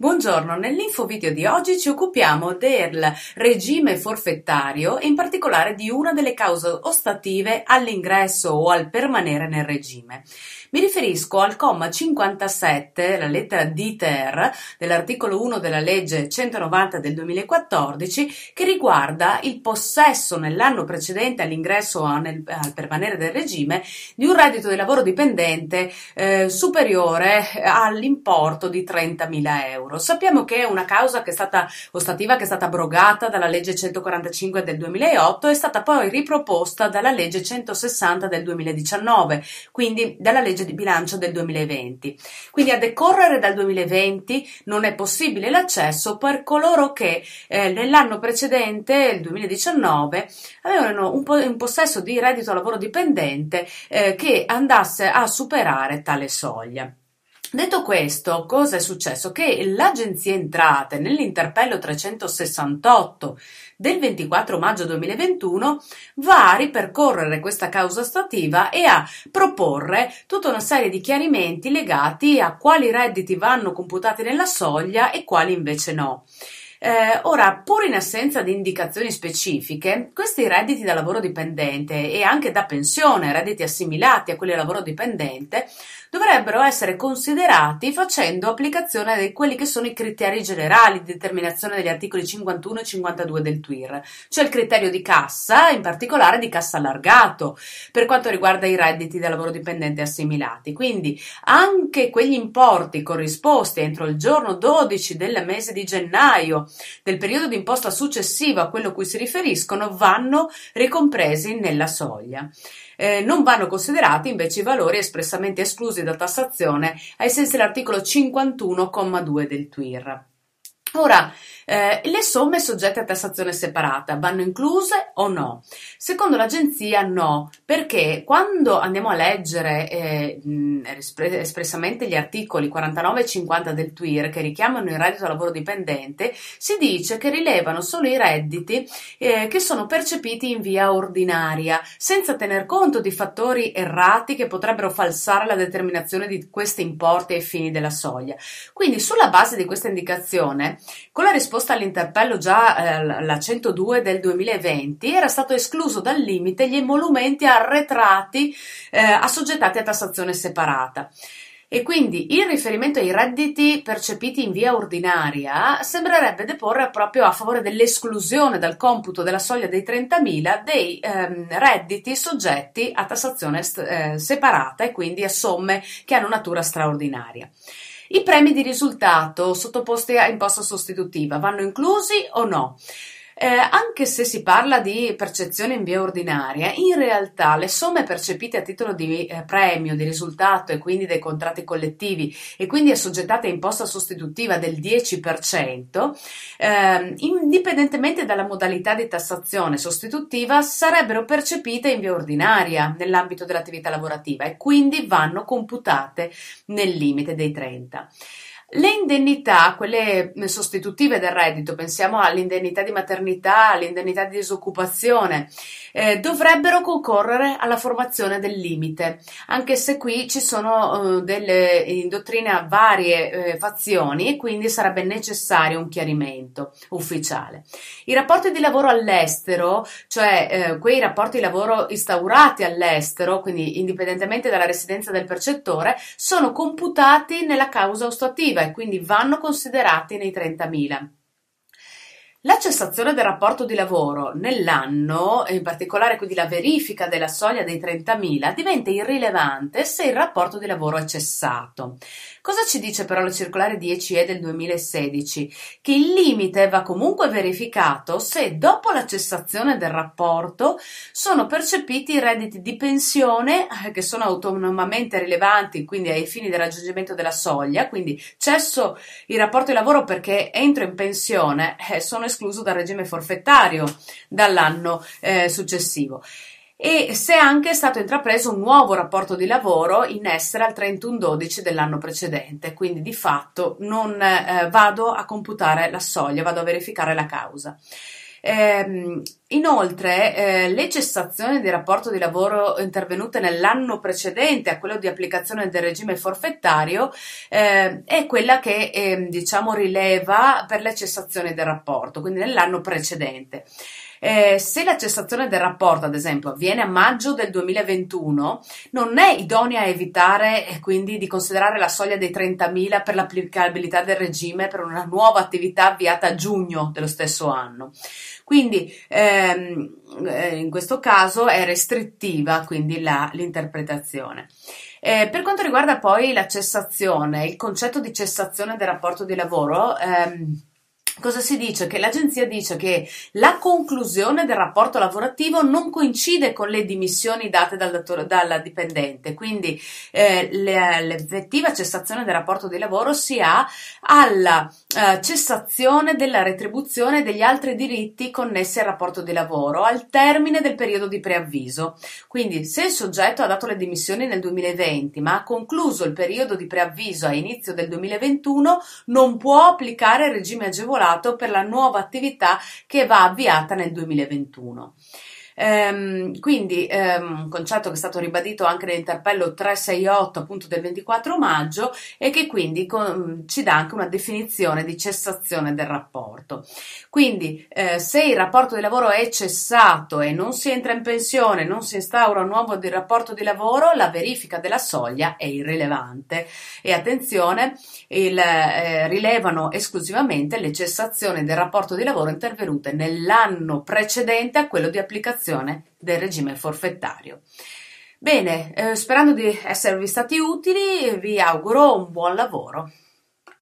Buongiorno, nell'info video di oggi ci occupiamo del regime forfettario e in particolare di una delle cause ostative all'ingresso o al permanere nel regime. Mi riferisco al comma 57, la lettera D ter dell'articolo 1 della legge 190 del 2014 che riguarda il possesso nell'anno precedente all'ingresso o al permanere del regime di un reddito di lavoro dipendente eh, superiore all'importo di 30.000 euro euro. Sappiamo che è una causa che è stata ostativa, che è stata abrogata dalla legge 145 del 2008 e è stata poi riproposta dalla legge 160 del 2019, quindi dalla legge di bilancio del 2020. Quindi a decorrere dal 2020 non è possibile l'accesso per coloro che eh, nell'anno precedente, il 2019, avevano un, po- un possesso di reddito lavoro dipendente eh, che andasse a superare tale soglia. Detto questo, cosa è successo? Che l'Agenzia Entrate nell'interpello 368 del 24 maggio 2021 va a ripercorrere questa causa stativa e a proporre tutta una serie di chiarimenti legati a quali redditi vanno computati nella soglia e quali invece no. Eh, ora, pur in assenza di indicazioni specifiche, questi redditi da lavoro dipendente e anche da pensione, redditi assimilati a quelli da lavoro dipendente, dovrebbero essere considerati facendo applicazione di quelli che sono i criteri generali di determinazione degli articoli 51 e 52 del TWIR, cioè il criterio di cassa, in particolare di cassa allargato, per quanto riguarda i redditi da lavoro dipendente assimilati. Quindi anche quegli importi corrisposti entro il giorno 12 del mese di gennaio del periodo di imposta successivo a quello a cui si riferiscono vanno ricompresi nella soglia. Eh, non vanno considerati invece i valori espressamente esclusi da tassazione ai sensi dell'articolo 51,2 del TWIR. Ora, eh, le somme soggette a tassazione separata vanno incluse o no? Secondo l'agenzia no, perché quando andiamo a leggere eh, espressamente gli articoli 49 e 50 del TWIR che richiamano il reddito da lavoro dipendente, si dice che rilevano solo i redditi eh, che sono percepiti in via ordinaria, senza tener conto di fattori errati che potrebbero falsare la determinazione di questi importi ai fini della soglia. Quindi, sulla base di questa indicazione, con la risposta all'interpello già eh, la 102 del 2020 era stato escluso dal limite gli emolumenti arretrati eh, assoggettati a tassazione separata. E quindi il riferimento ai redditi percepiti in via ordinaria sembrerebbe deporre proprio a favore dell'esclusione dal computo della soglia dei 30.000 dei ehm, redditi soggetti a tassazione eh, separata e quindi a somme che hanno natura straordinaria. I premi di risultato sottoposti a imposta sostitutiva vanno inclusi o no? Eh, anche se si parla di percezione in via ordinaria, in realtà le somme percepite a titolo di eh, premio, di risultato e quindi dei contratti collettivi e quindi assoggettate a imposta sostitutiva del 10%, eh, indipendentemente dalla modalità di tassazione sostitutiva, sarebbero percepite in via ordinaria nell'ambito dell'attività lavorativa e quindi vanno computate nel limite dei 30. Le indennità, quelle sostitutive del reddito, pensiamo all'indennità di maternità, all'indennità di disoccupazione, eh, dovrebbero concorrere alla formazione del limite, anche se qui ci sono eh, delle in dottrina varie eh, fazioni e quindi sarebbe necessario un chiarimento ufficiale. I rapporti di lavoro all'estero, cioè eh, quei rapporti di lavoro instaurati all'estero, quindi indipendentemente dalla residenza del percettore, sono computati nella causa ostativa e quindi vanno considerati nei 30.000. La cessazione del rapporto di lavoro nell'anno, in particolare quindi la verifica della soglia dei 30.000, diventa irrilevante se il rapporto di lavoro è cessato. Cosa ci dice però la circolare 10E del 2016? Che il limite va comunque verificato se dopo la cessazione del rapporto sono percepiti i redditi di pensione eh, che sono autonomamente rilevanti, quindi ai fini del raggiungimento della soglia, quindi cesso il rapporto di lavoro perché entro in pensione, eh, sono escluso dal regime forfettario dall'anno eh, successivo e se anche è stato intrapreso un nuovo rapporto di lavoro in essere al 31-12 dell'anno precedente, quindi di fatto non eh, vado a computare la soglia, vado a verificare la causa. Eh, Inoltre, eh, le cessazioni di rapporto di lavoro intervenute nell'anno precedente a quello di applicazione del regime forfettario eh, è quella che eh, diciamo rileva per le cessazioni del rapporto, quindi nell'anno precedente. Eh, se la cessazione del rapporto, ad esempio, avviene a maggio del 2021, non è idonea a evitare e quindi di considerare la soglia dei 30.000 per l'applicabilità del regime per una nuova attività avviata a giugno dello stesso anno. Quindi ehm, eh, in questo caso è restrittiva quindi la, l'interpretazione. Eh, per quanto riguarda poi la cessazione, il concetto di cessazione del rapporto di lavoro, ehm, Cosa si dice? Che l'agenzia dice che la conclusione del rapporto lavorativo non coincide con le dimissioni date dal, datore, dal dipendente, quindi eh, le, l'effettiva cessazione del rapporto di lavoro si ha alla eh, cessazione della retribuzione e degli altri diritti connessi al rapporto di lavoro al termine del periodo di preavviso. Quindi se il soggetto ha dato le dimissioni nel 2020 ma ha concluso il periodo di preavviso a inizio del 2021 non può applicare il regime agevolato preparato per la nuova attività che va avviata nel 2021. Ehm, quindi ehm, un concetto che è stato ribadito anche nell'interpello 368 appunto del 24 maggio e che quindi con, ci dà anche una definizione di cessazione del rapporto. Quindi eh, se il rapporto di lavoro è cessato e non si entra in pensione, non si instaura un nuovo di rapporto di lavoro, la verifica della soglia è irrilevante e attenzione, il, eh, rilevano esclusivamente le cessazioni del rapporto di lavoro intervenute nell'anno precedente a quello di applicazione del regime forfettario. Bene, eh, sperando di esservi stati utili, vi auguro un buon lavoro.